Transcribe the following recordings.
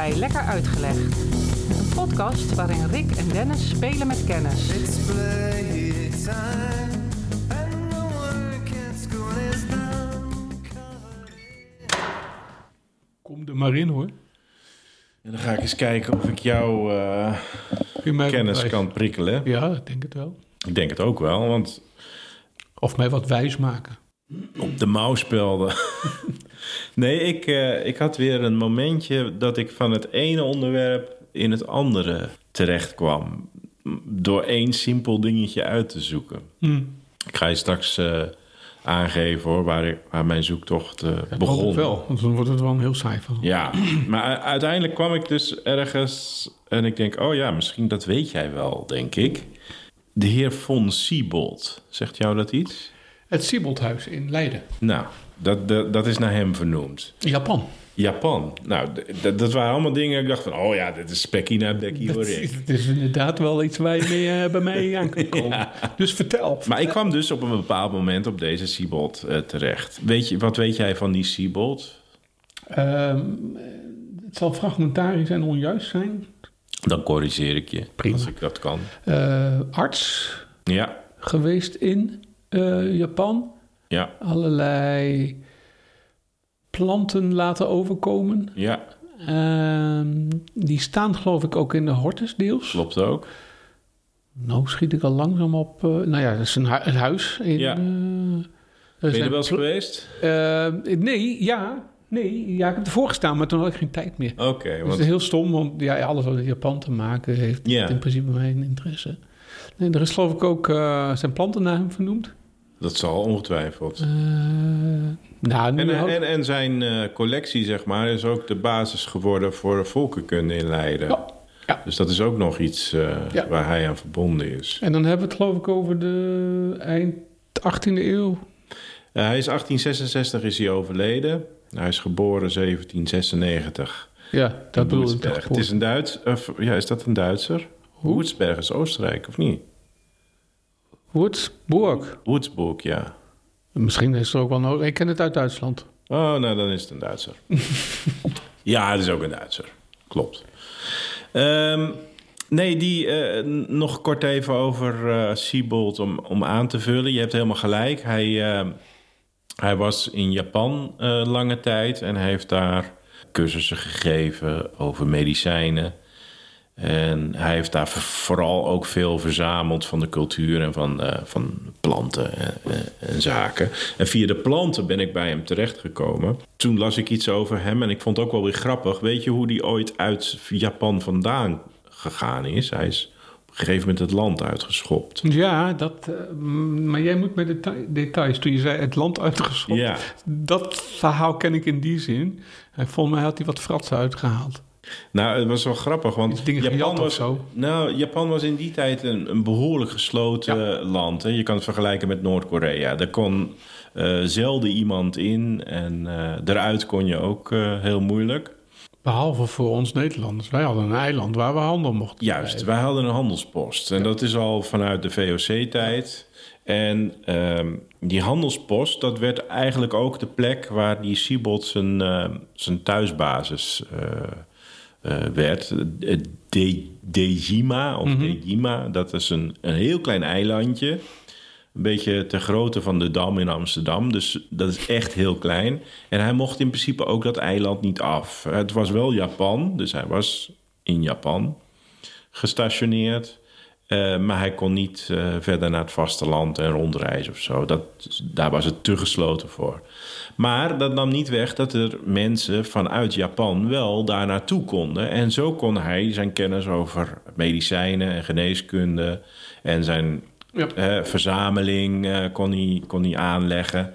bij Lekker Uitgelegd. Een podcast waarin Rick en Dennis spelen met kennis. It's playtime, and the work at school is done. Kom er maar in hoor. En dan ga ik eens kijken of ik jouw eh, kennis kan prikkelen. Ja, ik denk het wel. Ik denk het ook wel, want Of mij wat wijs maken. op de mouw spelde. nee, ik, eh, ik had weer een momentje dat ik van het ene onderwerp in het andere terecht kwam. Door één simpel dingetje uit te zoeken. Hm. Ik ga je straks eh, aangeven hoor, waar, ik, waar mijn zoektocht Ja, begon. hoop wel, want dan wordt het wel een heel saai van. Ja, maar uiteindelijk kwam ik dus ergens en ik denk, oh ja, misschien dat weet jij wel, denk ik. De heer von Siebold, zegt jou dat iets? Het Sieboldhuis in Leiden. Nou, dat, dat, dat is naar hem vernoemd. Japan. Japan. Nou, dat waren allemaal dingen. Ik dacht van, oh ja, dit is spekkie naar Dat hoor het is inderdaad wel iets waar je mee, eh, bij mij aan kunt komen. Dus vertel. Maar ik kwam dus op een bepaald moment op deze Siebold eh, terecht. Weet je, wat weet jij van die Siebold? Ehm, het zal fragmentarisch en onjuist zijn. Dan corrigeer ik je, Prima. als ik dat kan. Eh, arts Ja, geweest in Japan. Ja, Allerlei planten laten overkomen. ja, Ehm, die staan geloof ik ook in de hortus deels. klopt ook. Nou schiet ik al langzaam op... eh, nou ja, dat is een, hu- een huis. In, Ja. eh, Ben je er wel eens geweest? Eh, nee, ja. Nee, ja, ik heb ervoor gestaan, maar toen had ik geen tijd meer. Oké, Dat want is heel stom, want ja, alles wat met Japan te maken heeft, in principe mijn interesse. Nee, er is geloof ik ook zijn planten naar hem vernoemd. Dat zal ongetwijfeld. Eh, nou, En, en, en zijn eh, collectie, zeg maar, is ook de basis geworden voor volkenkunde in Leiden. Ja, ja. Dus dat is ook nog iets eh, Ja. waar hij aan verbonden is. En dan hebben we het geloof ik over de eind 18e eeuw. Hij is 1866 is hij overleden. Hij is geboren 1796 Ja, dat bedoel ik. Het is een Duits... ja, is dat een Duitser? Hoe? Woedsberg is Oostenrijk, of niet? Würzburg. Woedsburg, ja. Misschien is het ook wel nodig. Ik ken het uit Duitsland. Oh, nou, dan is het een Duitser. ja, het is ook een Duitser. Klopt. Ehm, nee, die eh, nog kort even over eh Siebold om, om aan te vullen. Je hebt helemaal gelijk. Hij, eh, hij was in Japan lange tijd en hij heeft daar cursussen gegeven over medicijnen. En hij heeft daar vooral ook veel verzameld van de cultuur en van, eh, van planten en, en- en zaken. En via de planten ben ik bij hem terechtgekomen. Toen las ik iets over hem en ik vond het ook wel weer grappig. Weet je hoe die ooit uit Japan vandaan gegaan is? Hij is op een gegeven moment het land uitgeschopt. Ja, dat, eh, maar jij moet met deta- details. Toen je zei het land uitgeschopt. Ja, Dat verhaal ken ik in die zin. En volgens mij had hij wat fratsen uitgehaald. Nou, het was wel grappig, want Japan was, zo. nou, Japan was in die tijd een, een behoorlijk gesloten land. Hè. Je kan het vergelijken met Noord-Korea. Daar kon eh, zelden iemand in en eh eruit kon je ook eh, heel moeilijk. Behalve voor ons Nederlanders. Wij hadden een eiland waar we handel mochten Juist, wij hadden een handelspost. En dat is al vanuit de VOC-tijd. En ehm, die handelspost, dat werd eigenlijk ook de plek waar die Siebold zijn, eh, zijn thuisbasis eh, eh, werd. Eh, De, Dejima, of Dejima, dat is een, een heel klein eilandje. Een beetje ter grootte van de Dam in Amsterdam. Dus dat is echt heel klein. En hij mocht in principe ook dat eiland niet af. Het was wel Japan, dus hij was in Japan gestationeerd. Eh, maar hij kon niet eh, verder naar het vasteland en rondreizen of zo. Dat, daar was het te gesloten voor. Maar dat nam niet weg dat er mensen vanuit Japan wel daar naartoe konden. En zo kon hij zijn kennis over medicijnen en geneeskunde en zijn Ja. eh, verzameling kon, hij, kon hij aanleggen.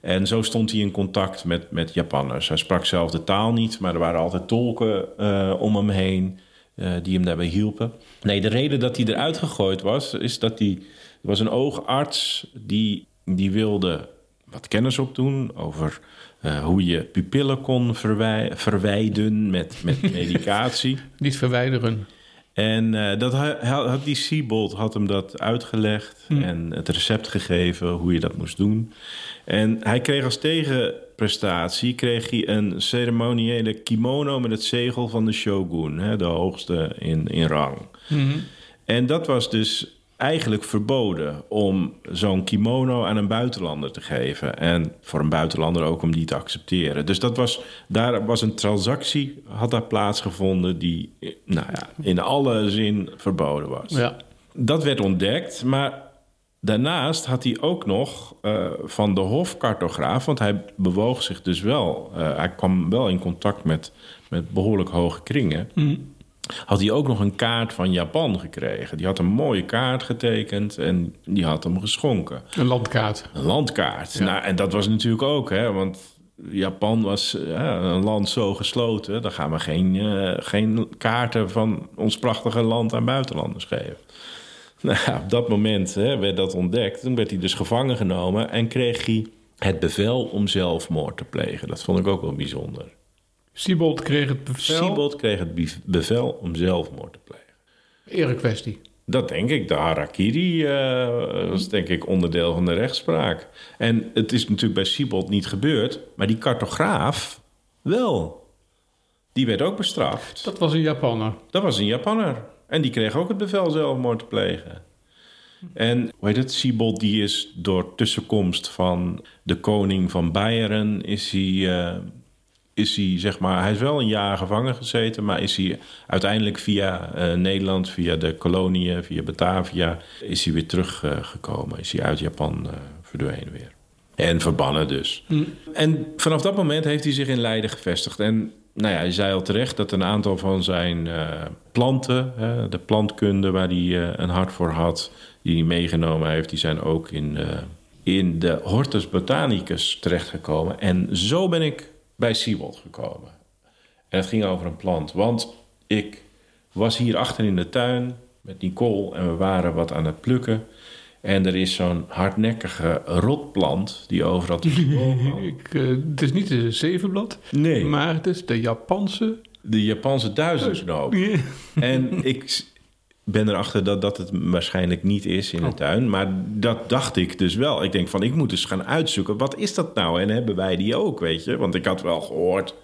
En zo stond hij in contact met, met Japanners. Hij sprak zelf de taal niet, maar er waren altijd tolken om hem heen eh, die hem daarbij hielpen. Nee, de reden dat hij eruit gegooid was, is dat hij... Er was een oogarts die, die wilde wat kennis opdoen over eh, hoe je pupillen kon verwij verwijden met, met medicatie. Niet verwijderen. En eh, dat ha- ha- had die Siebold had hem dat uitgelegd Hm. en het recept gegeven hoe je dat moest doen. En hij kreeg als tegen, prestatie kreeg hij een ceremoniële kimono met het zegel van de shogun, hè, de hoogste in, in rang. En dat was dus eigenlijk verboden om zo'n kimono aan een buitenlander te geven. En voor een buitenlander ook om die te accepteren. Dus dat was, daar was een transactie, had daar plaatsgevonden, die nou ja, in alle zin verboden was. Ja. Dat werd ontdekt, maar daarnaast had hij ook nog eh, van de hofcartograaf, want hij bewoog zich dus wel, eh, hij kwam wel in contact met, met behoorlijk hoge kringen. Had hij ook nog een kaart van Japan gekregen. Die had een mooie kaart getekend en die had hem geschonken. Een landkaart. Een landkaart. Nou, en dat was natuurlijk ook, hè, want Japan was eh, ja, een land zo gesloten. Dan gaan we geen, eh, geen kaarten van ons prachtige land aan buitenlanders geven. Nou, op dat moment hè, werd dat ontdekt. Toen werd hij dus gevangen genomen en kreeg hij het bevel om zelfmoord te plegen. Dat vond ik ook wel bijzonder. Siebold kreeg het bevel. Siebold kreeg het be- bevel om zelfmoord te plegen. Erekwestie. Dat denk ik. De harakiri eh, was denk ik onderdeel van de rechtspraak. En het is natuurlijk bij Siebold niet gebeurd, maar die cartograaf wel. Die werd ook bestraft. Dat was een Japanner. Dat was een Japanner. En die kreeg ook het bevel zelfmoord te plegen. En hoe heet het? Siebold die is door tussenkomst van de koning van Beieren... is hij, eh, is hij, zeg maar... Hij is wel een jaar gevangen gezeten... maar is hij uiteindelijk via eh, Nederland, via de koloniën... via Batavia, is hij weer teruggekomen. is hij uit Japan eh, verdwenen weer. En verbannen dus. En vanaf dat moment heeft hij zich in Leiden gevestigd. En nou ja, hij zei al terecht dat een aantal van zijn eh, planten, de plantkunde waar hij eh, een hart voor had, die hij meegenomen heeft, die zijn ook in, eh, in de Hortus Botanicus terechtgekomen. En zo ben ik bij Siebold gekomen. En het ging over een plant. Want ik was hier achter in de tuin met Nicole en we waren wat aan het plukken. En er is zo'n hardnekkige rotplant die overal te Ik, eh, het is niet de zevenblad, Nee, maar het is de Japanse. de Japanse duizendknoop. Ja. En ik ben erachter dat dat het waarschijnlijk niet is in de tuin. Maar dat dacht ik dus wel. Ik denk van, ik moet eens gaan uitzoeken. Wat is dat nou? En hebben wij die ook, weet je? Want ik had wel gehoord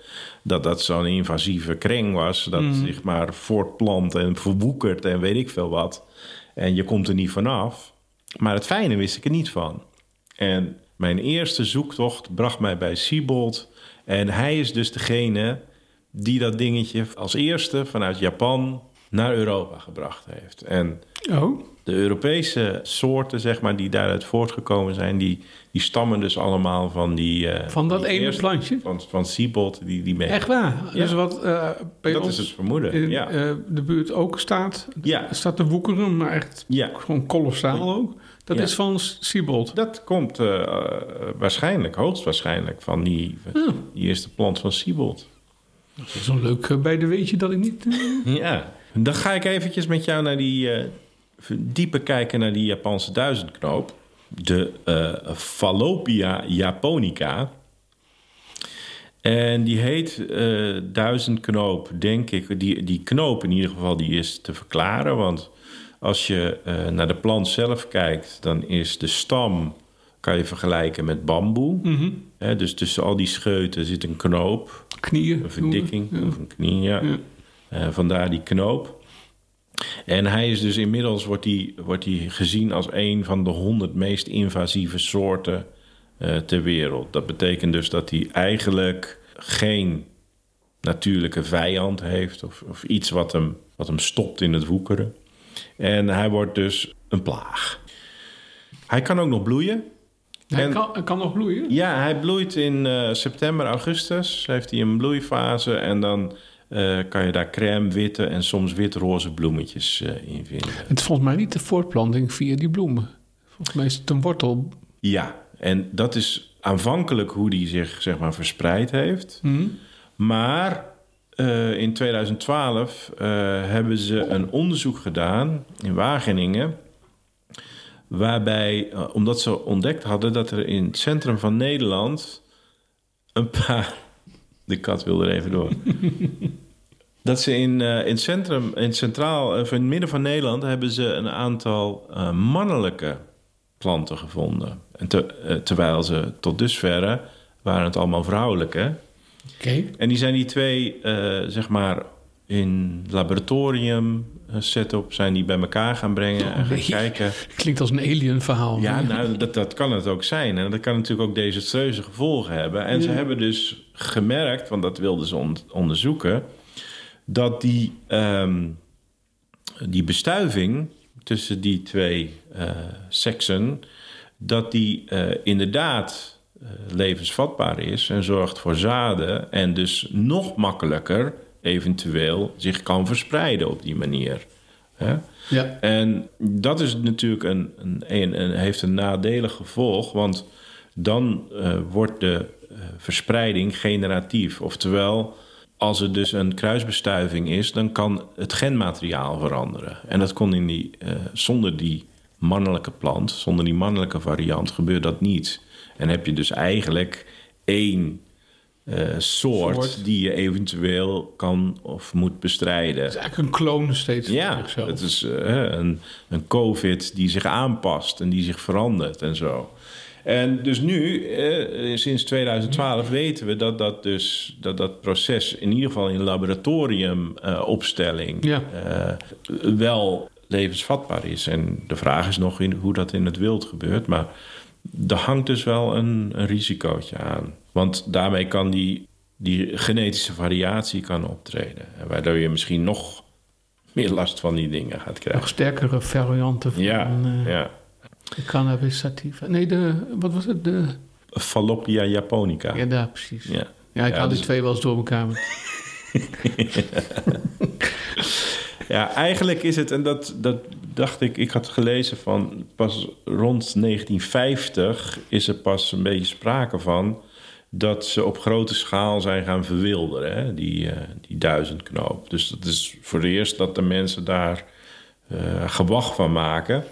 dat dat zo'n invasieve kreng was. Dat zich maar voortplant en verwoekert en weet ik veel wat. En je komt er niet vanaf. Maar het fijne wist ik er niet van. En mijn eerste zoektocht bracht mij bij Siebold. En hij is dus degene die dat dingetje als eerste vanuit Japan naar Europa gebracht heeft. En Oh, de Europese soorten, zeg maar, die daaruit voortgekomen zijn, die, die stammen dus allemaal van die. eh, Van dat die ene eerste- plantje? Van, van Siebold, die, die mee. echt waar. Ja. Dus wat eh, bij Dat ons is het vermoeden. in ja. eh, de buurt ook staat, Ja. staat te woekeren, maar echt ja. gewoon kolossaal ook. Dat Ja. is van Siebold. Dat komt waarschijnlijk, hoogstwaarschijnlijk, van die, die eerste plant van Siebold. Dat is zo leuk bij de weetje dat ik niet... Ja, dan ga ik eventjes met jou naar die dieper kijken naar die Japanse duizendknoop. De eh Fallopia japonica. En die heet eh, duizendknoop, denk ik. Die, die knoop in ieder geval, die is te verklaren. Want als je eh, naar de plant zelf kijkt, dan is de stam... kan je vergelijken met bamboe. Hè, dus tussen al die scheuten zit een knoop. knieën. Een verdikking of een knie, ja. Ja. Vandaar die knoop. En hij is dus inmiddels wordt hij, wordt hij gezien als een van de honderd meest invasieve soorten eh, ter wereld. Dat betekent dus dat hij eigenlijk geen natuurlijke vijand heeft of, of iets wat hem, wat hem stopt in het woekeren. En hij wordt dus een plaag. Hij kan ook nog bloeien. Hij En- kan, hij kan nog bloeien. Ja, hij bloeit in eh, september, augustus. Heeft hij een bloeifase en dan kan je daar crème, witte en soms wit-roze bloemetjes eh, in vinden. Het is volgens mij niet de voortplanting via die bloemen. Volgens mij is het een wortel. Ja, en dat is aanvankelijk hoe die zich zeg maar verspreid heeft. Maar eh, in 2012 eh, hebben ze een onderzoek gedaan in Wageningen. Waarbij, eh, omdat ze ontdekt hadden dat er in het centrum van Nederland een paar. De kat wil er even door. Dat ze in, eh, in het centrum, in het centraal, of in het midden van Nederland, hebben ze een aantal eh, mannelijke planten gevonden. En te- eh, terwijl ze tot dusverre waren het allemaal vrouwelijke. Oké. En die zijn die twee, eh, zeg maar, in laboratorium eh, setup zijn die bij elkaar gaan brengen en gaan nee. kijken. Klinkt als een alien verhaal. Ja, nou, dat, dat kan het ook zijn. En dat kan natuurlijk ook desastreuze gevolgen hebben. En ze hebben dus gemerkt, want dat wilden ze on- onderzoeken, dat die, ehm, die bestuiving tussen die twee eh, seksen, dat die eh, inderdaad eh, levensvatbaar is en zorgt voor zaden en dus nog makkelijker eventueel zich kan verspreiden op die manier. Hè? Ja. En dat is natuurlijk een, een, een, een- heeft een nadelig gevolg, want dan wordt de verspreiding generatief. Oftewel, als er dus een kruisbestuiving is, dan kan het genmateriaal veranderen. En dat kon in die, eh, zonder die mannelijke plant, zonder die mannelijke variant, gebeurt dat niet. En heb je dus eigenlijk één eh, soort, Soort. die je eventueel kan of moet bestrijden. Het is eigenlijk een kloon steeds Ja, het is eh, een, een COVID die zich aanpast en die zich verandert en zo. En dus nu, eh, sinds 2012, weten we dat dat, dus, dat dat proces, in ieder geval in laboratoriumopstelling, Ja. eh, wel levensvatbaar is. En de vraag is nog in, hoe dat in het wild gebeurt. Maar er hangt dus wel een, een risicootje aan. Want daarmee kan die, die genetische variatie kan optreden. En Waardoor je misschien nog meer last van die dingen gaat Nog krijgen. sterkere varianten van Ja, eh, ja. De cannabis sativa. Nee, de, wat was het? De, Fallopia japonica. ja, daar precies. Ja, Ja. ik Ja, haal die dus- twee wel eens door elkaar. met- Ja, eigenlijk is het, en dat, dat dacht ik, ik had gelezen van pas rond 1950 is er pas een beetje sprake van dat ze op grote schaal zijn gaan verwilderen, hè? Die, eh, die duizendknoop. Dus dat is voor het eerst dat de mensen daar eh gewacht van maken.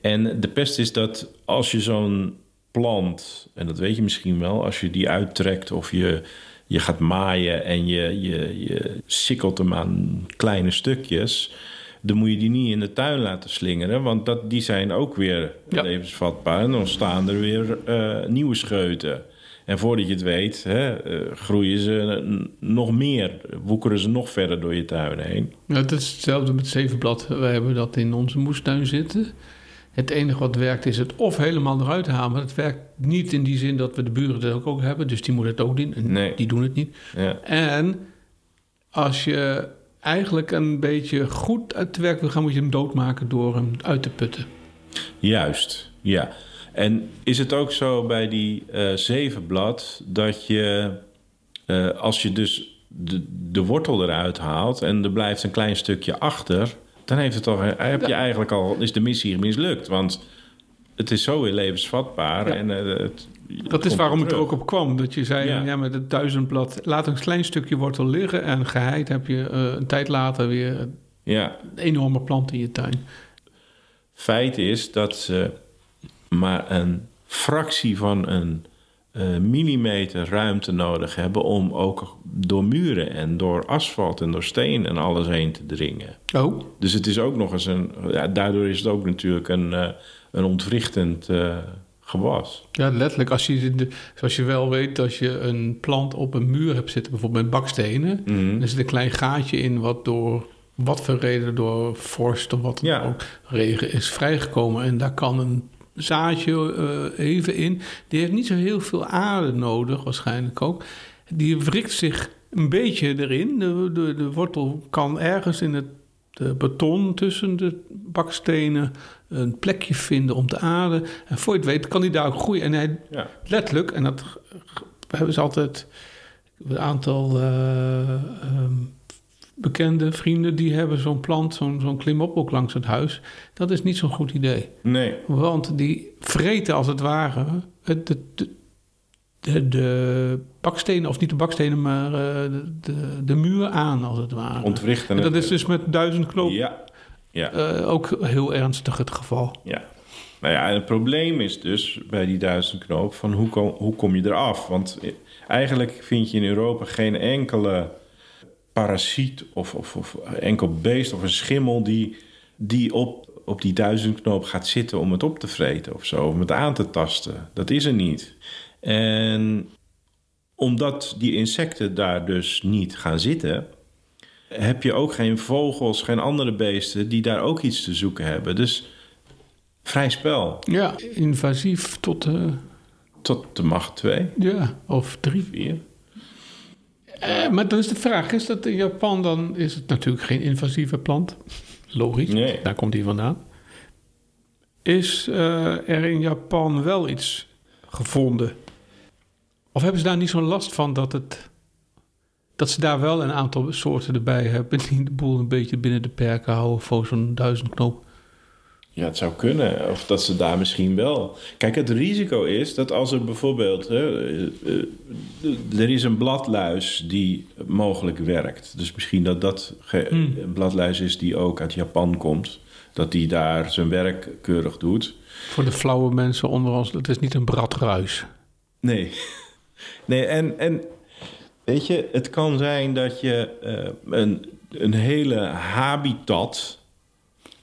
En de pest is dat als je zo'n plant, en dat weet je misschien wel, als je die uittrekt of je, je gaat maaien en je, je, je sikkelt hem aan kleine stukjes, dan moet je die niet in de tuin laten slingeren, want dat, die zijn ook weer Ja. levensvatbaar. En dan staan er weer eh, nieuwe scheuten. En voordat je het weet, hè, eh, groeien ze nog meer, woekeren ze nog verder door je tuin heen. Ja, het is hetzelfde met zevenblad. Wij hebben dat in onze moestuin zitten. Het enige wat werkt is het of helemaal eruit halen. Maar het werkt niet in die zin dat we de buren dat ook, ook hebben. Dus die moeten het ook doen. En Nee. Die doen het niet. Ja. En als je eigenlijk een beetje goed uit te werk wil gaan... moet je hem doodmaken door hem uit te putten. Juist, ja. En is het ook zo bij die eh zevenblad dat je, eh, als je dus de, de wortel eruit haalt en er blijft een klein stukje achter, dan heeft het al, heb je eigenlijk al, is de missie mislukt. Want het is zo weer levensvatbaar. Ja. En, eh, het, Dat is waarom het er ook op kwam. Dat je zei, Ja. ja, met het duizendblad... laat een klein stukje wortel liggen... en geheid heb je eh, een tijd later weer een Ja, enorme plant in je tuin. feit is dat ze maar een fractie van een eh, millimeter ruimte nodig hebben om ook door muren en door asfalt en door steen en alles heen te dringen. Oh, Dus het is ook nog eens een. Ja, daardoor is het ook natuurlijk een, eh, een ontwrichtend eh, gewas. Ja, letterlijk. Als je, zoals je wel weet, als je een plant op een muur hebt zitten, bijvoorbeeld met bakstenen, Mhm. dan zit een klein gaatje in wat door wat voor reden, door vorst of wat dan Ja. ook, regen is vrijgekomen. En daar kan een zaadje eh, even in. Die heeft niet zo heel veel aarde nodig, waarschijnlijk ook. Die wrikt zich een beetje erin. De, de, de wortel kan ergens in het de beton tussen de bakstenen een plekje vinden om te aarden. En voor je het weet kan hij daar ook groeien. En hij Ja. letterlijk, en dat we hebben ze altijd een aantal eh, ehm, bekende vrienden die hebben zo'n plant, zo'n zo'n klimop ook langs het huis. Dat is niet zo'n goed idee. Nee. Want die vreten als het ware het- de, de, de, bakstenen, of niet de bakstenen, maar eh, de, de, de muur aan als het ware. Ontwrichten. En dat is dus met duizend knoop Ja. Ja. eh, ook heel ernstig het geval. Ja. Nou ja, en het probleem is dus bij die duizendknoop van hoe kom, hoe kom je eraf? Want eh, eigenlijk vind je in Europa geen enkele parasiet of, of, of enkel beest of een schimmel die, die op, op die duizendknoop gaat zitten om het op te vreten of zo, om het aan te tasten. Dat is er niet. En omdat die insecten daar dus niet gaan zitten, heb je ook geen vogels, geen andere beesten die daar ook iets te zoeken hebben. Dus vrij spel. Ja, invasief tot, eh, Tot de macht 2, ja, of drie. 4. Eh, maar dan is de vraag, is dat in Japan dan, is het natuurlijk geen invasieve plant. Logisch, Nee. daar komt hij vandaan. Is eh, er in Japan wel iets gevonden? Of hebben ze daar niet zo'n last van dat, het, dat ze daar wel een aantal soorten erbij hebben... die de boel een beetje binnen de perken houden voor zo'n duizendknoop? Ja, het zou kunnen. Of dat ze daar misschien wel. Kijk, het risico is dat als er bijvoorbeeld. Hè, eh, eh, er is een bladluis die mogelijk werkt. Dus misschien dat dat ge- een bladluis is die ook uit Japan komt. Dat die daar zijn werk keurig doet. Voor de flauwe mensen onder ons, het is niet een bradruis. Nee. Nee, en, en weet je, het kan zijn dat je eh, een, een hele habitat.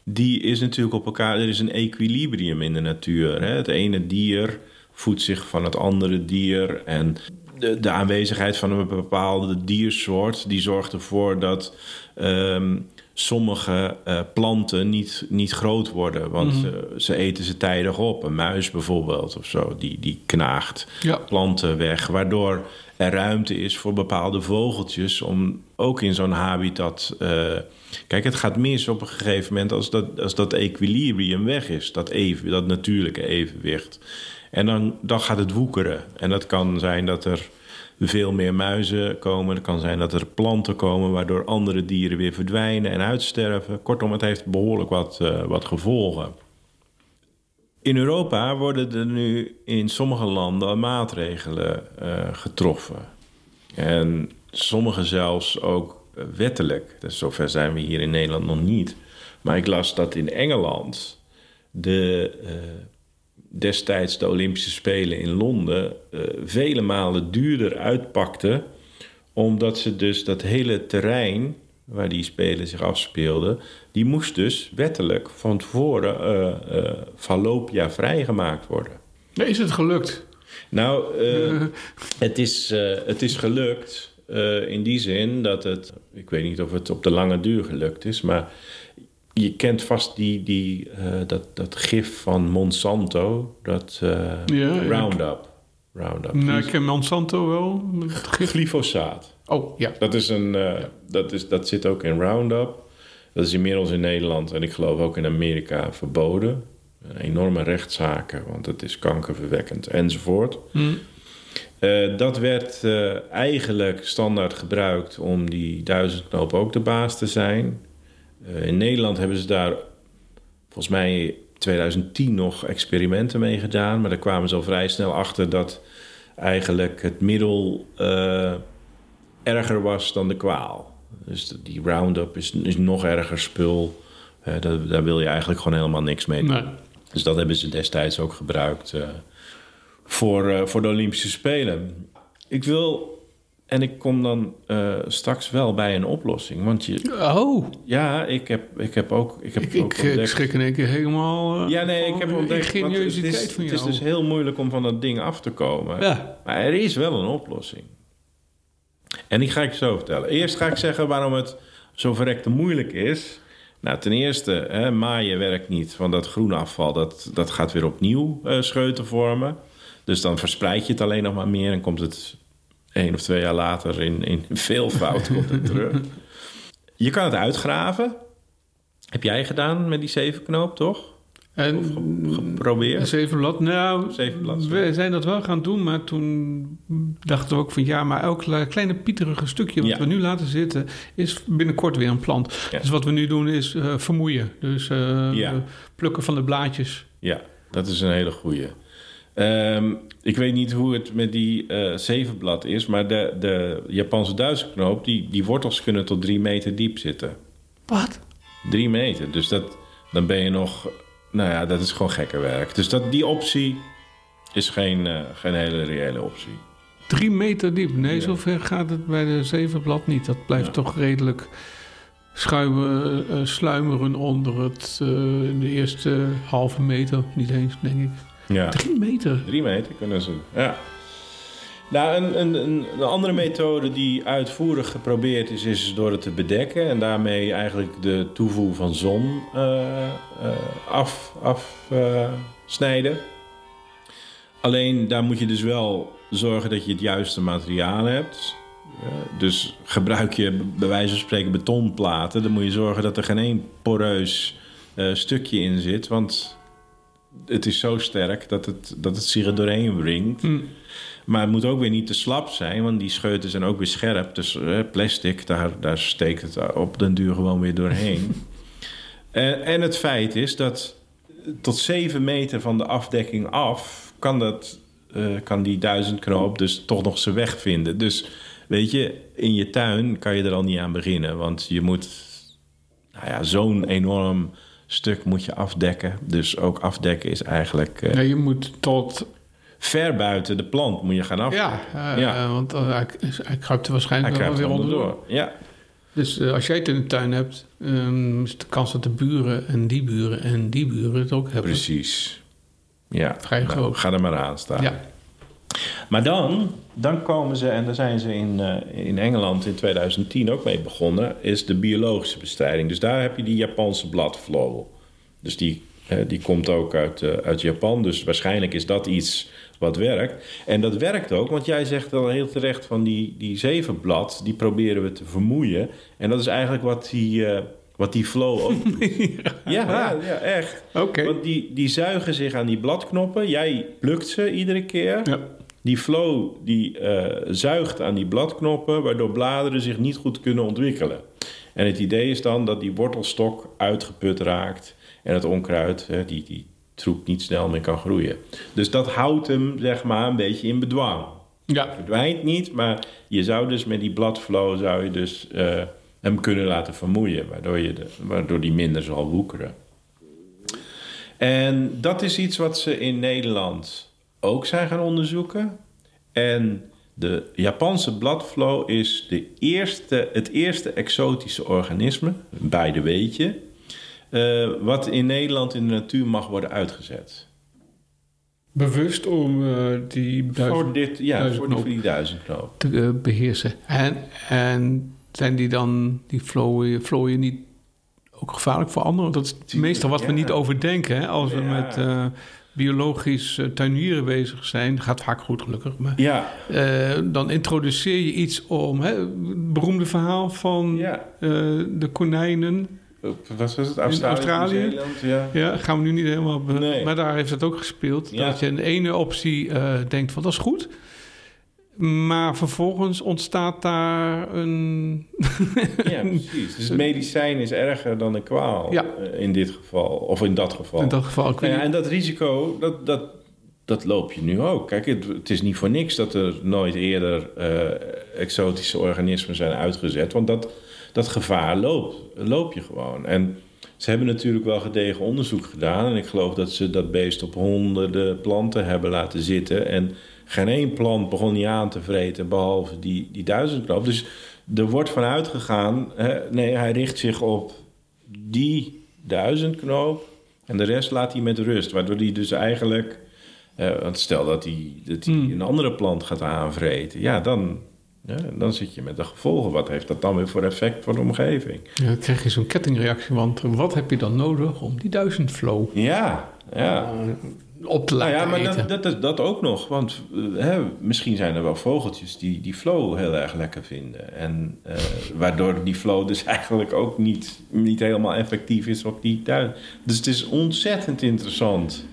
Die is natuurlijk op elkaar. Er is een equilibrium in de natuur. Hè? Het ene dier voedt zich van het andere dier. En de, de aanwezigheid van een bepaalde diersoort. die zorgt ervoor dat. ehm, sommige eh, planten niet, niet groot worden. Want eh, ze eten ze tijdig op. Een muis bijvoorbeeld of zo, die, die knaagt Ja. planten weg. Waardoor er ruimte is voor bepaalde vogeltjes om ook in zo'n habitat. eh, kijk, het gaat mis op een gegeven moment als dat, als dat equilibrium weg is, dat, even, dat natuurlijke evenwicht. En dan, dan gaat het woekeren. En dat kan zijn dat er veel meer muizen komen. Het kan zijn dat er planten komen waardoor andere dieren weer verdwijnen en uitsterven. Kortom, het heeft behoorlijk wat, eh, wat gevolgen. In Europa worden er nu in sommige landen maatregelen eh, getroffen. En sommige zelfs ook wettelijk. Dus zover zijn we hier in Nederland nog niet. Maar ik las dat in Engeland de, eh, destijds de Olympische Spelen in Londen eh, vele malen duurder uitpakten. Omdat ze dus dat hele terrein waar die Spelen zich afspeelden, die moest dus wettelijk van tevoren eh eh Fallopia vrijgemaakt worden. Is het gelukt? Nou, het, is, het is gelukt in die zin dat het... Ik weet niet of het op de lange duur gelukt is, maar... Je kent vast die, die, eh, dat, dat gif van Monsanto, dat eh, Ja. Roundup. Roundup. Nou, ik ken Monsanto wel. Glyfosaat. Oh, ja. Dat, is een, eh, dat, is, dat zit ook in Roundup. Dat is inmiddels in Nederland en ik geloof ook in Amerika verboden. Enorme rechtszaken, want het is kankerverwekkend enzovoort. Eh, dat werd eigenlijk standaard gebruikt om die duizendknoop ook de baas te zijn. Eh, in Nederland hebben ze daar volgens mij 2010 nog experimenten mee gedaan. Maar daar kwamen ze al vrij snel achter dat eigenlijk het middel eh, erger was dan de kwaal. Dus die Roundup is, is nog erger spul. Eh, daar, daar wil je eigenlijk gewoon helemaal niks mee doen. Nee. Dus dat hebben ze destijds ook gebruikt voor, voor de Olympische Spelen. Ik wil, en ik kom dan eh, straks wel bij een oplossing. Want je, Oh, ja, ik heb, ik heb ook. Ik, heb ik, ook ik, ik ontdekt- schrik in één keer helemaal eh, Ja, nee, ik heb de ontdekt. want Het ingeniositeit is, van het jou. is dus heel moeilijk om van dat ding af te komen. Ja. Maar er is wel een oplossing. En die ga ik zo vertellen. Eerst ga ik zeggen waarom het zo verrekte moeilijk is. Nou, ten eerste, hè, maaien werkt niet. Want dat groene afval, dat, dat gaat weer opnieuw eh, scheuten vormen. Dus dan verspreid je het alleen nog maar meer... en komt het één of twee jaar later in, in veel fout komt het terug. Je kan het uitgraven. Heb jij gedaan met die zevenknoop, toch? En Geprobeerd? Zevenblad, nou, Zevenblad, we zijn dat wel gaan doen, maar toen dachten we ook van ja, maar elk kle- kleine pieterige stukje wat Ja. we nu laten zitten, is binnenkort weer een plant. Ja. Dus wat we nu doen is eh, vermoeien. Dus eh, Ja. plukken van de blaadjes. Ja, dat is een hele goeie. Ehm, ik weet niet hoe het met die eh, zevenblad is, maar de, de Japanse duizendknoop, die, die wortels kunnen tot drie meter diep zitten. Wat? Drie meter, dus dat, dan ben je nog, nou ja, dat is gewoon gekke werk. Dus dat, die optie is geen, eh, geen hele reële optie. Drie meter diep. Nee, Ja. zover gaat het bij de zevenblad niet. Dat blijft Ja. toch redelijk schuimen, eh, sluimeren onder het, eh, de eerste halve meter. Niet eens, denk ik. Ja. Drie meter. Drie meter kunnen ze. Ja. Nou, een, een, een, andere methode die uitvoerig geprobeerd is, is door het te bedekken en daarmee eigenlijk de toevoer van zon eh, eh, af, afsnijden. Alleen daar moet je dus wel zorgen dat je het juiste materiaal hebt. Eh, dus gebruik je bij wijze van spreken betonplaten, dan moet je zorgen dat er geen één poreus eh, stukje in zit, want het is zo sterk dat het, dat het zich er doorheen wringt. Maar het moet ook weer niet te slap zijn, want die scheuten zijn ook weer scherp. Dus eh, plastic, daar, daar steekt het op den duur gewoon weer doorheen. en, en het feit is dat tot 7 meter van de afdekking af kan, dat, eh, kan die duizendknoop dus toch nog zijn weg vinden. Dus weet je, in je tuin kan je er al niet aan beginnen, want je moet nou ja, zo'n enorm stuk moet je afdekken. Dus ook afdekken is eigenlijk eh, Ja, je moet tot... ver buiten de plant moet je gaan af. Ja, eh, Ja. eh, want hij, hij kruipt er Hij waarschijnlijk wel krijgt weer er onderdoor. onderdoor. Ja, Dus als jij het in de tuin hebt, ehm, is de kans dat de buren en die buren en die buren het ook hebben. precies. Ja, Vrij nou, groot. ga er maar aan staan. Ja, Maar dan, dan komen ze, en daar zijn ze in, eh, in Engeland in 2010 ook mee begonnen, is de biologische bestrijding. Dus daar heb je die Japanse bladflow. Dus die, hè, die komt ook uit, eh, uit Japan. Dus waarschijnlijk is dat iets wat werkt. En dat werkt ook, want jij zegt al heel terecht van die, die zevenblad, die proberen we te vermoeien. En dat is eigenlijk wat die, eh, wat die flow ook ja, ja, ja, echt. oké. Want die, die zuigen zich aan die bladknoppen. Jij plukt ze iedere keer. Ja. Die flow die eh, zuigt aan die bladknoppen, waardoor bladeren zich niet goed kunnen ontwikkelen. En het idee is dan dat die wortelstok uitgeput raakt en het onkruid, hè, die, die troep, niet snel meer kan groeien. Dus dat houdt hem zeg maar een beetje in bedwang. Ja, Verdwijnt niet, maar je zou dus met die bladflow zou je dus eh, hem kunnen laten vermoeien, waardoor, je de, waardoor die minder zal woekeren. En dat is iets wat ze in Nederland ook zijn gaan onderzoeken. En de Japanse bladflow is de eerste, het eerste exotische organisme, bij de weetje, eh, wat in Nederland in de natuur mag worden uitgezet. bewust om eh, die Voor, dit, ja, voor, die, duizendknoop. voor die duizendknoop. te eh, beheersen. En, en zijn die dan, die vlooien, vlooien niet ook gevaarlijk voor anderen? Want dat is meestal wat we niet overdenken. Hè? Als we Ja. met eh, biologisch eh, tuinieren bezig zijn, gaat vaak goed gelukkig. Maar Ja, eh, dan introduceer je iets om, hè, het beroemde verhaal van ja. eh, de konijnen. Wat was het? Australië? Ja. Ja, gaan we nu niet helemaal... Nee. Maar daar heeft het ook gespeeld. Dat je in de ene optie denkt van dat is goed. Maar vervolgens ontstaat daar een... ja, precies. Dus medicijn is erger dan een kwaal Ja. eh, in dit geval. Of in dat geval. In dat geval, Nou ja, en dat risico, dat, dat, dat loop je nu ook. Kijk, het, het is niet voor niks dat er nooit eerder eh, exotische organismen zijn uitgezet. Want dat, dat gevaar loopt, loop je gewoon. En ze hebben natuurlijk wel gedegen onderzoek gedaan. En ik geloof dat ze dat beest op honderden planten hebben laten zitten. En geen één plant begon niet aan te vreten, behalve die, die duizendknoop. Dus er wordt vanuit gegaan, hè, nee, hij richt zich op die duizendknoop. En de rest laat hij met rust. Waardoor hij dus eigenlijk... eh, want stel dat hij, dat hij Hmm. een andere plant gaat aanvreten. Ja, dan, ja, dan zit je met de gevolgen. Wat heeft dat dan weer voor effect voor de omgeving? Ja, dan krijg je zo'n kettingreactie. Want wat heb je dan nodig om die duizend flow Ja, ja. op te Nou laten ja, maar eten? dat, dat, is- dat ook nog. Want eh, hè, misschien zijn er wel vogeltjes die die flow heel erg lekker vinden. En eh, waardoor die flow dus eigenlijk ook niet, niet helemaal effectief is op die tuin. Dus het is ontzettend interessant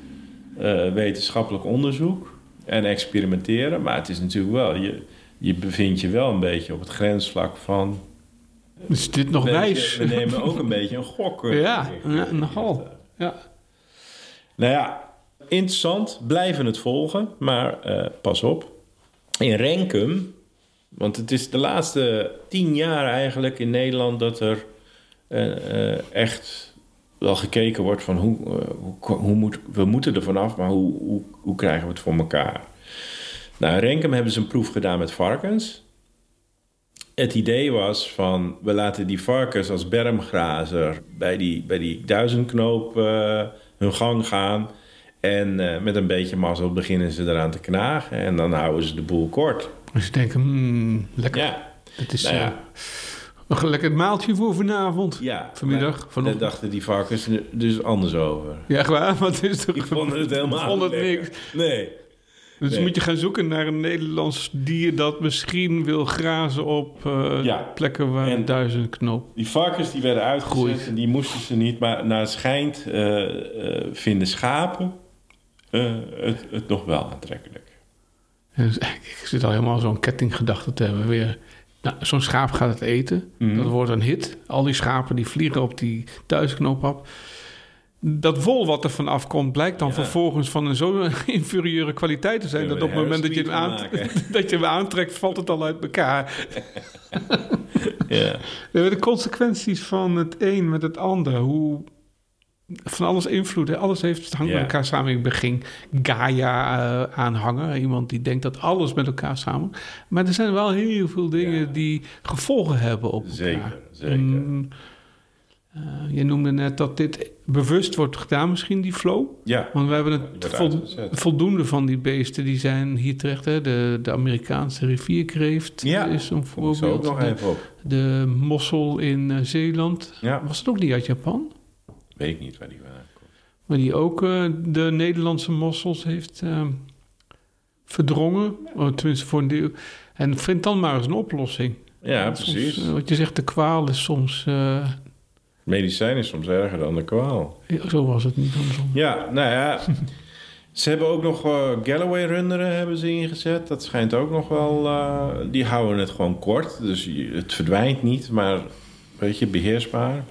eh, wetenschappelijk onderzoek en experimenteren. Maar het is natuurlijk wel, je, je bevindt je wel een beetje op het grensvlak van... Is dit nog wijs? We nemen ook een beetje een gok. eh, ja, nogal. Ja. Nou ja, interessant. Blijven het volgen. Maar eh, pas op. In Renkum, want het is de laatste tien jaar eigenlijk in Nederland dat er eh, eh, echt wel gekeken wordt van hoe, hoe, hoe moet, we moeten er vanaf, maar hoe, hoe, hoe krijgen we het voor elkaar? Nou, in Renkum hebben ze een proef gedaan met varkens. Het idee was van, we laten die varkens als bermgrazer bij die, bij die duizendknoop hun gang gaan. En eh, met een beetje mazzel beginnen ze eraan te knagen. En dan houden ze de boel kort. Dus je denkt, hmm, lekker. Ja, Het is Nou ja. eh, een lekker maaltje voor vanavond. ja. Vanmiddag, vanochtend. Daar dachten die varkens dus anders over. Ja, echt waar? Want het is toch... Die vonden het helemaal het niks. Nee. Dus Nee. moet je gaan zoeken naar een Nederlands dier dat misschien wil grazen op eh, Ja. plekken waar En- duizend knoop. Die varkens die werden uitgezet Groeit. en die moesten ze niet. Maar naar het schijnt eh, eh, vinden schapen het, het nog wel aantrekkelijk. Dus ik zit al helemaal zo'n kettinggedachte te hebben weer. Nou, zo'n schaap gaat het eten. Mhm. Dat wordt een hit. Al die schapen die vliegen op die duizendknoop af. Dat wol wat er van afkomt blijkt dan Ja. vervolgens van een zo inferieure kwaliteit te zijn... dat op het moment dat je, hem een aan, hairspeed dat je hem aantrekt, valt het al uit elkaar. Ja. De consequenties van het een met het ander. Hoe van alles invloed. hè. Alles heeft, het hangt Ja. met elkaar samen. Ik ben geen Gaia-aanhanger. Iemand die denkt dat alles met elkaar samen. Maar er zijn wel heel veel dingen die gevolgen hebben op elkaar. Zeker, zeker. Mm, eh, je noemde net dat dit bewust wordt gedaan, misschien die flow. ja. Want we hebben het voldoende van die beesten die zijn hier terecht. Hè? De, de Amerikaanse rivierkreeft Ja, is een voorbeeld. nog De- even op. de mossel in eh, Zeeland. Ja. Was het ook niet uit Japan? Weet ik niet waar die vandaan komt. Maar die ook eh, de Nederlandse mossels heeft eh, verdrongen. Oh, tenminste voor een deel. En vind dan maar eens een oplossing. Ja, Soms, precies. eh, wat je zegt, de kwaal is soms... Medicijn is soms erger dan de kwaal. zo was het niet andersom. Ja, nou ja. Ze hebben ook nog eh, Galloway-runderen hebben ze ingezet. Dat schijnt ook nog wel... eh, die houden het gewoon kort. Dus het verdwijnt niet, maar weet je, beheersbaar.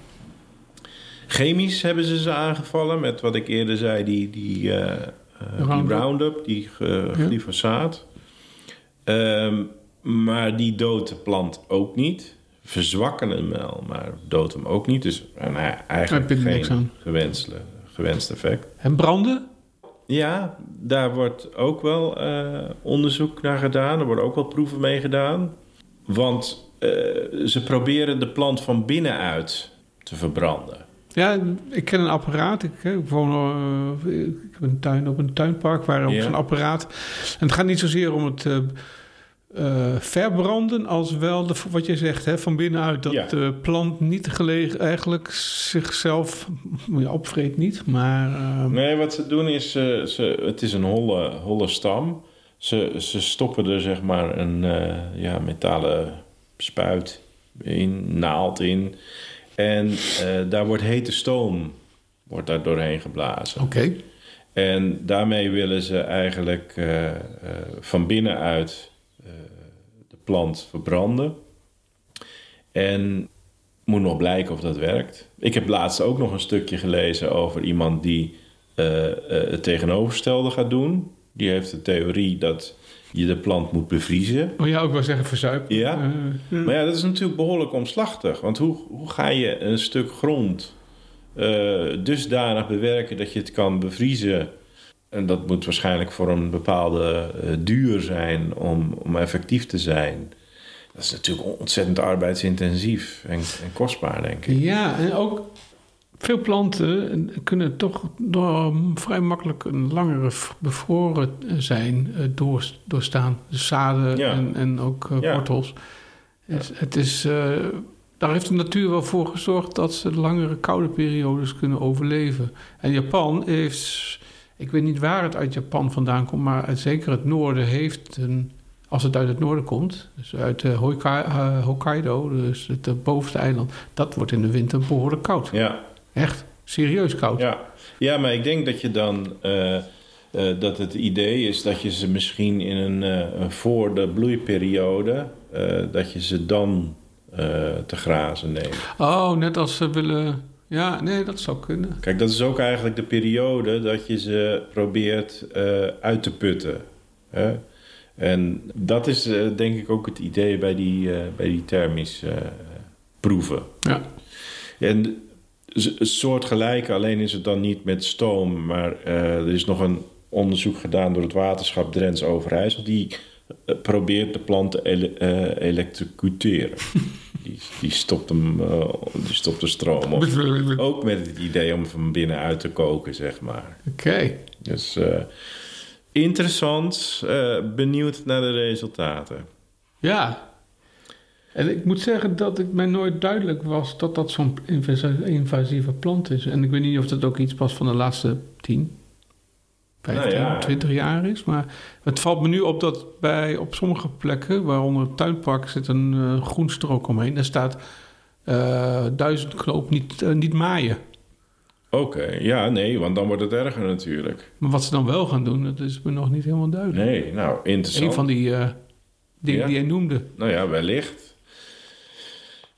Chemisch hebben ze ze aangevallen met wat ik eerder zei, die, die, eh, eh, die Roundup. Roundup, die Ja. glyfosaat. Ehm, maar die doodt de plant ook niet. Verzwakken hem wel, maar doodt hem ook niet. Dus nou ja, eigenlijk Heb je niks geen aan. gewenst, effect. En branden? Ja, daar wordt ook wel eh, onderzoek naar gedaan. Er worden ook wel proeven mee gedaan. Want eh, ze proberen de plant van binnenuit te verbranden. Ja, ik ken een apparaat. Ik, hè, ik woon eh, ik heb een tuin op een tuinpark waar ook Ja. zo'n apparaat. En het gaat niet zozeer om het eh, eh, verbranden als wel de, wat je zegt hè, van binnenuit dat Ja. de plant niet gelegen eigenlijk zichzelf ja, opvreet niet, maar eh, Nee, wat ze doen is, eh, ze, het is een holle, holle stam. Ze, ze stoppen er zeg maar een eh, ja, metalen spuit in, naald in. En eh, daar wordt hete stoom wordt daar doorheen geblazen. oké. En daarmee willen ze eigenlijk eh, eh, van binnenuit eh, plant verbranden. En moet nog blijken of dat werkt. Ik heb laatst ook nog een stukje gelezen over iemand die eh, eh, het tegenovergestelde gaat doen. Die heeft de theorie dat je de plant moet bevriezen. Oh ja, ook wel zeggen verzuipen. Ja. Eh. Maar ja, dat is natuurlijk behoorlijk omslachtig. Want hoe, hoe ga je een stuk grond dusdanig bewerken dat je het kan bevriezen? En dat moet waarschijnlijk voor een bepaalde eh, duur zijn om, om effectief te zijn. Dat is natuurlijk ontzettend arbeidsintensief en, en kostbaar, denk ik. Ja, en ook veel planten kunnen toch door vrij makkelijk een langere bevroren zijn eh, door, doorstaan. Dus zaden Ja. en, en ook eh, Ja. wortels. Het is, eh, daar heeft de natuur wel voor gezorgd dat ze langere koude periodes kunnen overleven. En Japan heeft, ik weet niet waar het uit Japan vandaan komt, maar uit zeker het noorden heeft een, als het uit het noorden komt, dus uit eh, eh, Hokkaido, dus het eh, bovenste eiland, dat wordt in de winter behoorlijk koud. Ja, Echt, serieus koud. ja. ja maar ik denk dat je dan... dat het idee is dat je ze misschien in een, voor de bloeiperiode... dat je ze dan te grazen neemt. Oh, net als ze willen... Ja, nee, dat zou kunnen. Kijk, dat is ook eigenlijk de periode dat je ze probeert eh, uit te putten. Hè? En dat is eh, denk ik ook het idee bij die, eh, bij die thermisch eh, proeven. Ja. En z- een soortgelijk, alleen is het dan niet met stoom. Maar er is nog een onderzoek gedaan door het waterschap Drents Overijssel. Die probeert de plant te ele- elektrocuteren. die, die, stopt hem, eh, die stopt de stroom op. Oké. Ook met het idee om van binnenuit te koken, zeg maar. Dus eh, interessant, eh, benieuwd naar de resultaten. Ja. En ik moet zeggen dat het mij nooit duidelijk was dat dat zo'n invas- invasieve plant is. En ik weet niet of dat ook iets pas van de laatste 10, 15, Nou ja. 20 jaar is. Maar het valt me nu op dat bij op sommige plekken, waaronder het tuinpark, zit een eh, groen strook omheen. Daar staat eh duizendknoop niet, eh, niet maaien. Oké, ja, nee, want dan wordt het erger natuurlijk. Maar wat ze dan wel gaan doen, dat is me nog niet helemaal duidelijk. Nee, nou, interessant. Een van die dingen Ja. die jij noemde. Nou ja, wellicht.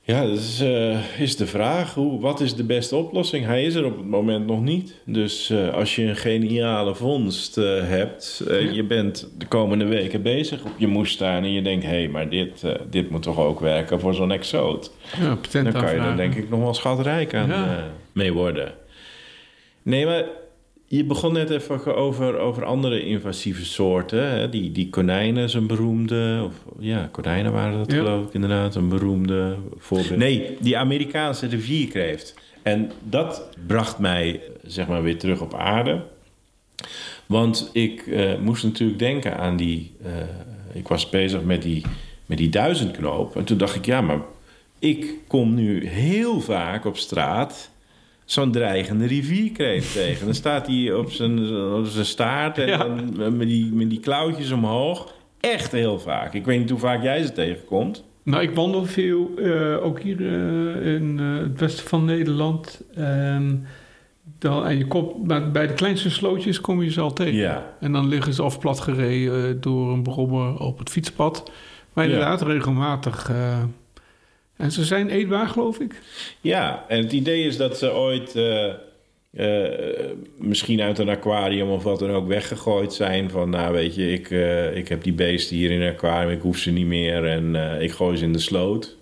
Ja, dat is, eh, is de vraag. Hoe, wat is de beste oplossing? Hij is er op het moment nog niet. Dus eh, als je een geniale vondst eh, hebt... Ja. je bent de komende weken bezig op je moestuin... en je denkt, hé, hey, maar dit, dit moet toch ook werken voor zo'n exoot? Ja, Dan kan je er denk ik nog wel schatrijk aan Ja. mee worden. Nee, maar je begon net even over, over andere invasieve soorten. Hè? Die, die konijnen is een beroemde... Of, ja, konijnen waren dat Ja. geloof ik inderdaad. Een beroemde voorbeeld. Nee, die Amerikaanse rivierkreeft. En dat bracht mij zeg maar weer terug op aarde. Want ik eh, moest natuurlijk denken aan die... eh, ik was bezig met die, met die duizendknoop. En toen dacht ik, ja, maar ik kom nu heel vaak op straat zo'n dreigende rivierkreeft tegen. Dan staat hij op zijn, op zijn staart en Ja. dan met, die, met die klauwtjes omhoog. Echt heel vaak. Ik weet niet hoe vaak jij ze tegenkomt. Nou, ik wandel veel, eh, ook hier eh, in eh, het westen van Nederland. En, dan, en je komt, maar bij de kleinste slootjes kom je ze al tegen. Ja. En dan liggen ze of plat gereden door een brommer op het fietspad. Maar Ja. inderdaad, regelmatig. En ze zijn eetbaar, geloof ik. Ja, en het idee is dat ze ooit eh, eh, misschien uit een aquarium of wat dan ook weggegooid zijn. Van nou weet je, ik, eh, ik heb die beesten hier in een aquarium, ik hoef ze niet meer en ik gooi ze in de sloot.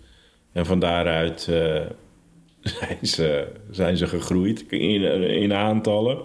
En van daaruit zijn, ze, zijn ze gegroeid in, in aantallen.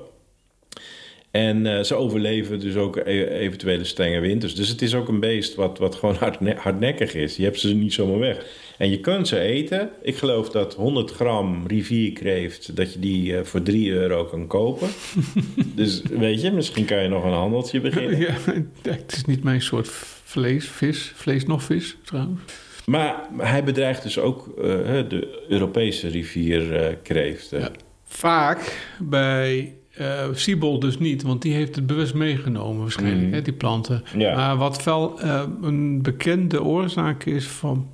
En ze overleven dus ook e- eventuele strenge winters. Dus het is ook een beest wat, wat gewoon hardne- hardnekkig is. Je hebt ze niet zomaar weg. En je kunt ze eten. Ik geloof dat 100 gram rivierkreeft... dat je die eh, voor 3 euro kan kopen. dus weet je, misschien kan je nog een handeltje beginnen. ja, het is niet mijn soort vlees, vis. Vlees nog vis, trouwens. Maar hij bedreigt dus ook eh, de Europese rivierkreeften. Ja. Vaak bij eh Siebel dus niet, want die heeft het bewust meegenomen waarschijnlijk, Mhm. hè, die planten. Ja. Maar wat wel een bekende oorzaak is van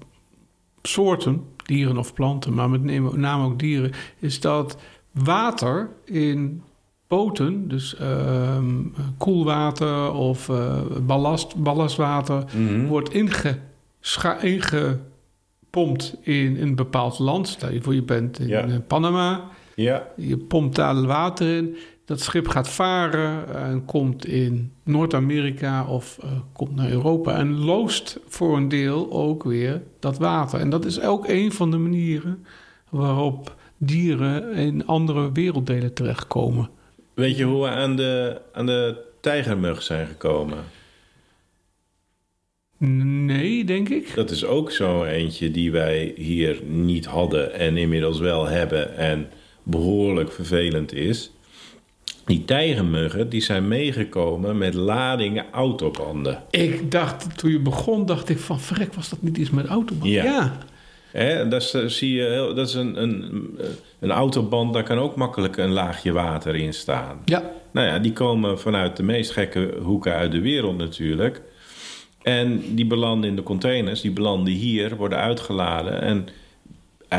soorten, dieren of planten, maar met name ook dieren, is dat water in poten, dus ehm, koelwater of eh, ballast, ballastwater, Mhm. wordt ingepompt in een bepaald land. Stel je voor, je bent in Ja. eh, Panama. Ja, Je pompt daar water in. Dat schip gaat varen en komt in Noord-Amerika of eh, komt naar Europa. En loost voor een deel ook weer dat water. En dat is ook een van de manieren waarop dieren in andere werelddelen terechtkomen. weet je hoe we aan de, aan de tijgermug zijn gekomen? Nee, denk ik. Dat is ook zo eentje die wij hier niet hadden en inmiddels wel hebben en behoorlijk vervelend is. Die tijgermuggen die zijn meegekomen met ladingen autobanden. Ik dacht, toen je begon, dacht ik van... Verrek, was dat niet iets met autobahn? Ja. ja. Hè, en dat is, eh, zie je, heel- dat is een, een, een autoband, daar kan ook makkelijk een laagje water in staan. Ja, Nou ja, die komen vanuit de meest gekke hoeken uit de wereld natuurlijk. En die belanden in de containers, die belanden hier, worden uitgeladen. En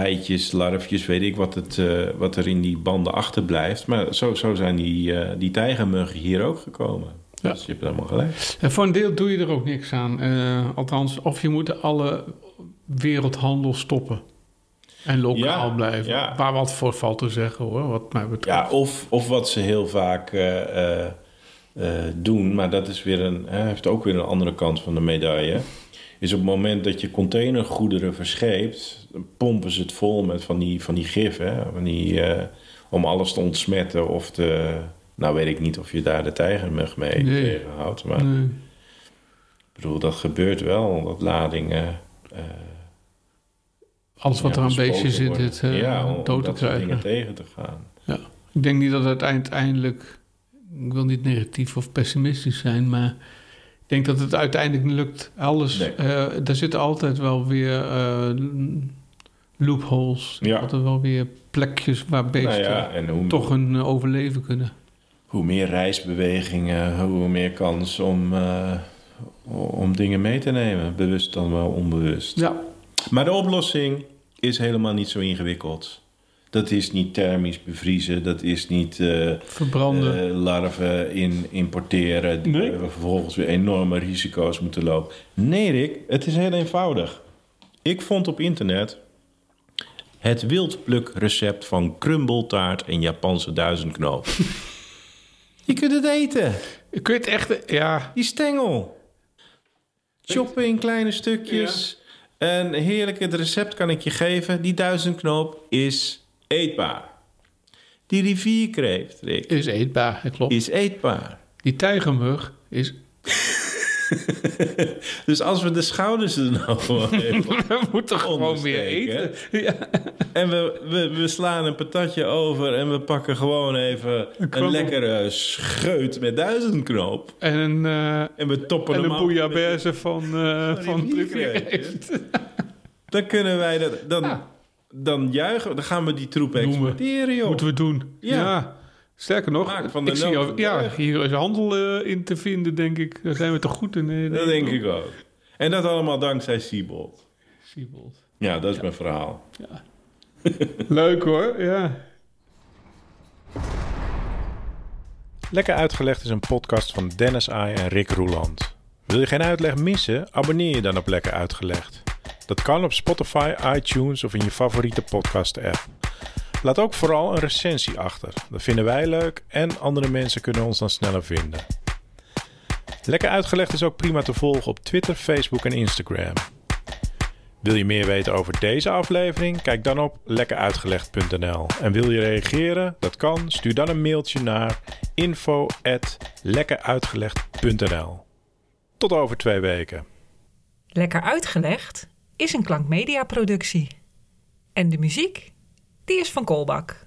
eitjes, larfjes, weet ik wat, het, eh, wat er in die banden achterblijft. Maar zo, zo zijn die, eh, die tijgermuggen hier ook gekomen. Ja. Dus je hebt helemaal gelijk. En voor een deel doe je er ook niks aan. Eh, althans, of je moet alle wereldhandel stoppen. En lokaal Ja, blijven. ja. Waar wat voor valt te zeggen hoor, wat mij betreft. Ja, of, of wat ze heel vaak doen, maar dat is weer een, heeft ook weer een andere kant van de medaille. Is op het moment dat je containergoederen verscheept, dan pompen ze het vol met van die, van die gif, hè, van die, eh, om alles te ontsmetten of te. Nou weet ik niet of je daar de tijgermug mee Nee. tegenhoudt, maar Nee. ik bedoel, dat gebeurt wel, dat ladingen eh, Alles wat ja, er aan bespoten beestje zit, worden. dit ja, om, om dood te dingen krijgen. tegen te gaan. Ja. Ik denk niet dat het uiteindelijk ik wil niet negatief of pessimistisch zijn, maar ik denk dat het uiteindelijk lukt. Alles, Nee. eh, daar zitten altijd wel weer eh, loopholes. Ja. Altijd wel weer plekjes waar beesten Nou ja, en hoe, toch hun eh, overleven kunnen. hoe meer reisbewegingen, hoe meer kans om, om dingen mee te nemen. Bewust dan wel onbewust. Ja, Maar de oplossing is helemaal niet zo ingewikkeld. Dat is niet thermisch bevriezen, dat is niet eh, verbranden. eh, larven in, importeren, die Nee. we vervolgens weer enorme risico's moeten lopen. Nee, Rick, het is heel eenvoudig. Ik vond op internet het wildplukrecept van crumbletaart en Japanse duizendknoop. je kunt het eten, ik weet echt, ja, die stengel. Choppen in kleine stukjes. En heerlijk, het recept kan ik je geven. Die duizendknoop is eetbaar. Die rivierkreeft, Rick, is eetbaar, dat klopt. is eetbaar. Die tijgermug is... Dus als we de schouders er nou gewoon We moeten gewoon weer Ondersteken. eten. Ja. En we, we, we slaan een patatje over en we pakken gewoon even een, lekkere scheut met duizendknoop. En een, eh En we toppen en hem een bouillabaisse van, eh Van van. Dan kunnen wij dat... Dan, Ja. Dan juichen we. Dan gaan we die troep exporteren, joh. Moeten we doen. Ja. Ja. Sterker nog, Maak van de ik zie al, ja, hier is handel eh, in te vinden, denk ik. Daar zijn we toch goed in. eh, Dat denk ik ook. En dat allemaal dankzij Siebold. Siebold. Ja, dat is mijn verhaal. Leuk hoor, ja. Lekker Uitgelegd is een podcast van Dennis Ai en Rick Roeland. Wil je geen uitleg missen? Abonneer je dan op Lekker Uitgelegd. Dat kan op Spotify, iTunes of in je favoriete podcast-app. Laat ook vooral een recensie achter. Dat vinden wij leuk en andere mensen kunnen ons dan sneller vinden. Lekker Uitgelegd is ook prima te volgen op Twitter, Facebook en Instagram. Wil je meer weten over deze aflevering? Kijk dan op lekkeruitgelegd.nl. En wil je reageren? Dat kan. Stuur dan een mailtje naar info@lekkeruitgelegd.nl. Tot over twee weken. Lekker uitgelegd is een klankmedia productie. En de muziek, die is van Kolbak.